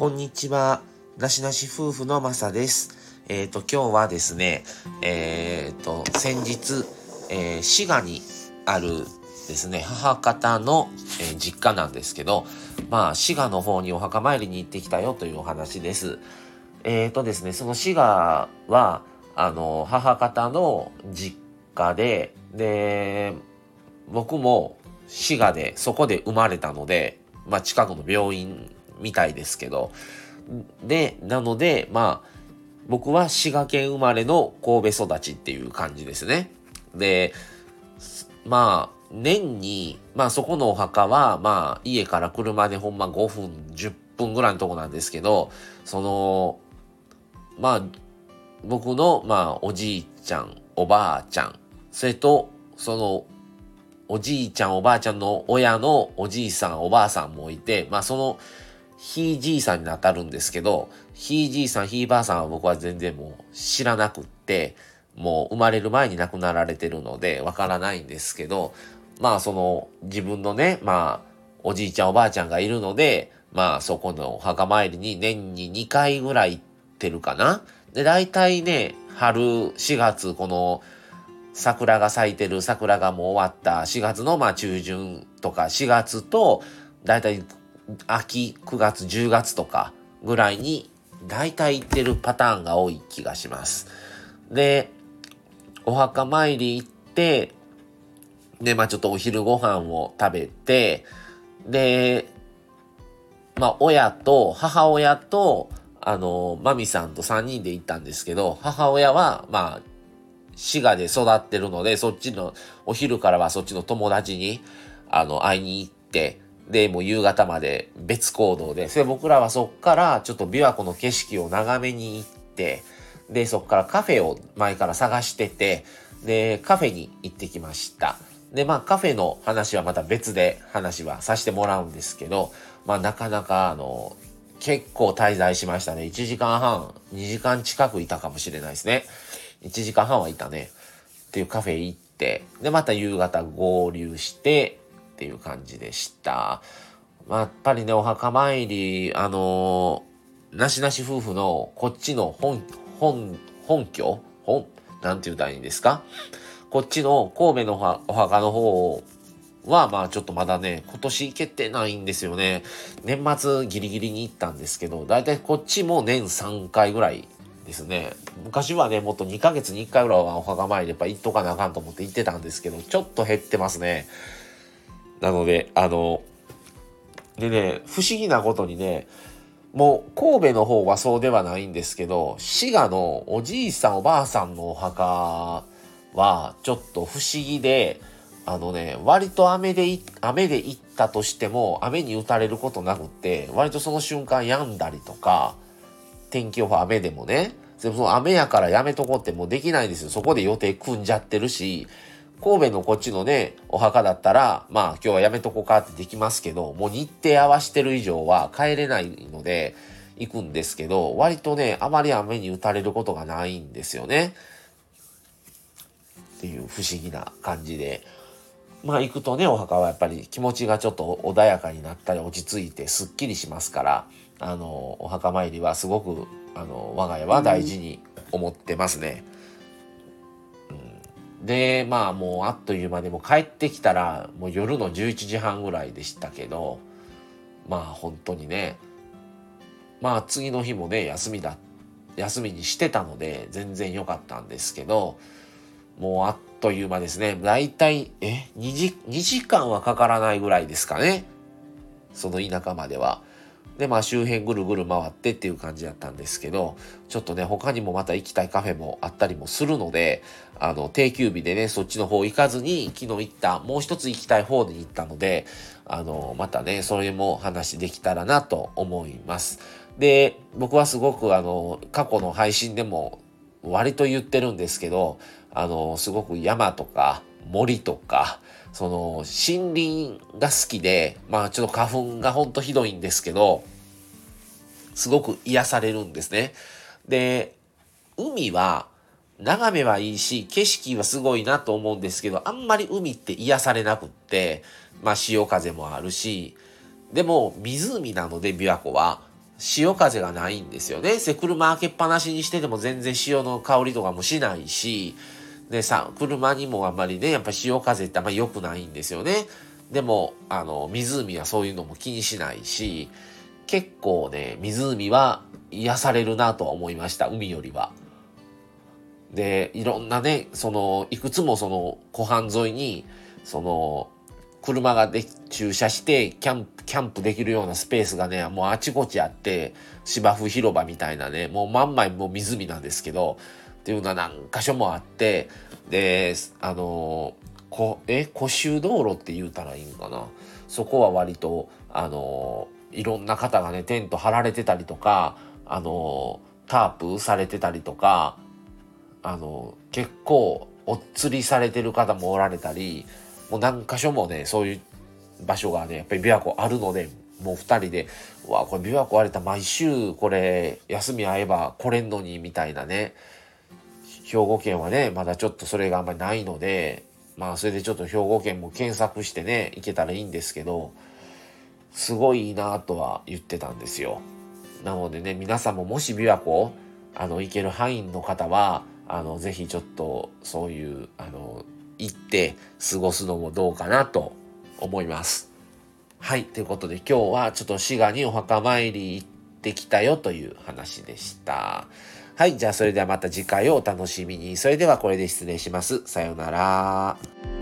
こんにちは。なしなし夫婦のまさです。えっ、ー、と、今日はですね、えっ、ー、と、先日、えー、滋賀にあるですね、母方の、え実家なんですけど、まあ、滋賀の方にお墓参りに行ってきたよというお話です。えっ、とですね、その滋賀は、あの、母方の実家で、で、僕も滋賀で、そこで生まれたので、まあ、近くの病院みたいですけど。で、なので、まあ、僕は滋賀県生まれの神戸育ちっていう感じですね。で、まあ、年に、まあそこのお墓は、まあ家から車でほんま5分、10分ぐらいのとこなんですけど、その、まあ、僕の、まあおじいちゃん、おばあちゃん、それと、その、おじいちゃん、おばあちゃんの親のおじいさん、おばあさんもいて、まあその、ひいじいさんに当たるんですけど、ひいじいさん、ひいばあさんは僕は全然もう知らなくって、もう生まれる前に亡くなられてるのでわからないんですけど、まあその自分のね、まあおじいちゃんおばあちゃんがいるので、まあそこのお墓参りに年に2回ぐらい行ってるかな。で、大体ね、春4月この桜が咲いてる桜がもう終わった4月のまあ中旬とか4月と大体秋、9月、10月とかぐらいに大体行ってるパターンが多い気がします。で、お墓参り行って、で、まあちょっとお昼ご飯を食べて、で、まあ親と母親と、あの、マミさんと3人で行ったんですけど、母親は、まあ、滋賀で育ってるので、そっちの、お昼からはそっちの友達に、あの、会いに行って、で、もう夕方まで別行動で、それ僕らはそっからちょっと琵琶湖の景色を眺めに行って、で、そっからカフェを前から探してて、で、カフェに行ってきました。で、まあカフェの話はまた別で話はさせてもらうんですけど、まあなかなかあの、結構滞在しましたね。1時間半、2時間近くいたかもしれないですね。1時間半はいたね。っていうカフェ行って、で、また夕方合流して、っていう感じでした。まあ、やっぱりね、お墓参り、あのー、なしなし夫婦のこっちの本、本、本拠？本、なんて言うたらいいんですか？こっちの神戸のお墓の方は、まあちょっとまだね、今年行けてないんですよね。年末ギリギリに行ったんですけど、だいたいこっちも年3回ぐらいですね。昔はね、もっと2ヶ月に1回ぐらいはお墓参りでやっぱ行っとかなあかんと思って行ってたんですけど、ちょっと減ってますね。なので、あの、でね、不思議なことにね、もう神戸の方はそうではないんですけど、滋賀のおじいさんおばあさんのお墓はちょっと不思議で、あのね、割と雨で、雨で行ったとしても、雨に打たれることなくって、割とその瞬間病んだりとか、天気予報雨でもね、でもその雨やからやめとこうってもうできないんですよ。そこで予定組んじゃってるし、神戸のこっちのね、お墓だったら、まあ今日はやめとこうかってできますけど、もう日程合わしてる以上は帰れないので、行くんですけど、割とね、あまり雨に打たれることがないんですよね。っていう不思議な感じで。まあ行くとね、お墓はやっぱり気持ちがちょっと穏やかになったり落ち着いてすっきりしますから、あの、お墓参りはすごく、あの、我が家は大事に思ってますね。で、まあもうあっという間でも帰ってきたらもう夜の11時半ぐらいでしたけど、まあ本当にね、まあ次の日もね、休みだ、休みにしてたので全然良かったんですけど、もうあっという間ですね。だいたい、え、2時、2時間はかからないぐらいですかね。その田舎までは。で、まあ周辺ぐるぐる回ってっていう感じだったんですけど、ちょっとね、他にもまた行きたいカフェもあったりもするので、あの、定休日でね、そっちの方行かずに、昨日行った、もう一つ行きたい方に行ったので、あの、またね、それも話できたらなと思います。で、僕はすごくあの、過去の配信でも割と言ってるんですけど、あの、すごく山とか森とか、その森林が好きで、まあちょっと花粉がほんとひどいんですけど、すごく癒されるんですね。で、海は眺めはいいし、景色はすごいなと思うんですけど、あんまり海って癒されなくって、まあ潮風もあるし、でも湖なので琵琶湖は、潮風がないんですよね。で、車開けっぱなしにしてても全然潮の香りとかもしないし、でさ、車にもあんまりね、やっぱ潮風ってあんまり良くないんですよね。でも、あの、湖はそういうのも気にしないし、結構ね、湖は癒されるなとは思いました、海よりは。で、いろんなね、その、いくつもその、湖畔沿いに、その、車がで駐車してキャンプ、キャンプできるようなスペースがね、もうあちこちあって、芝生広場みたいなね、もう万枚もう湖なんですけど、っていうのは何箇所もあって、で、あの、こ、え、古州道路って言うたらいいんかな？そこは割と、あの、いろんな方がね、テント張られてたりとか、あの、タープされてたりとか、あの、結構、お釣りされてる方もおられたり、もう何箇所もね、そういう場所がね、やっぱり琵琶湖あるので、もう二人で、うわ、これ琵琶湖あれた毎週これ休み合えば来れんのに、みたいなね。兵庫県はね、まだちょっとそれがあんまりないので、まあそれでちょっと兵庫県も検索してね、行けたらいいんですけど、すごいいいなとは言ってたんですよ。なのでね、皆さんももし琵琶湖、あの、行ける範囲の方は、あの、ぜひちょっと、そういう、あの、行って過ごすのもどうかなと思います。はい。ということで今日はちょっと滋賀にお墓参り行ってきたよという話でした。はい。じゃあそれではまた次回をお楽しみに。それではこれで失礼します。さようなら。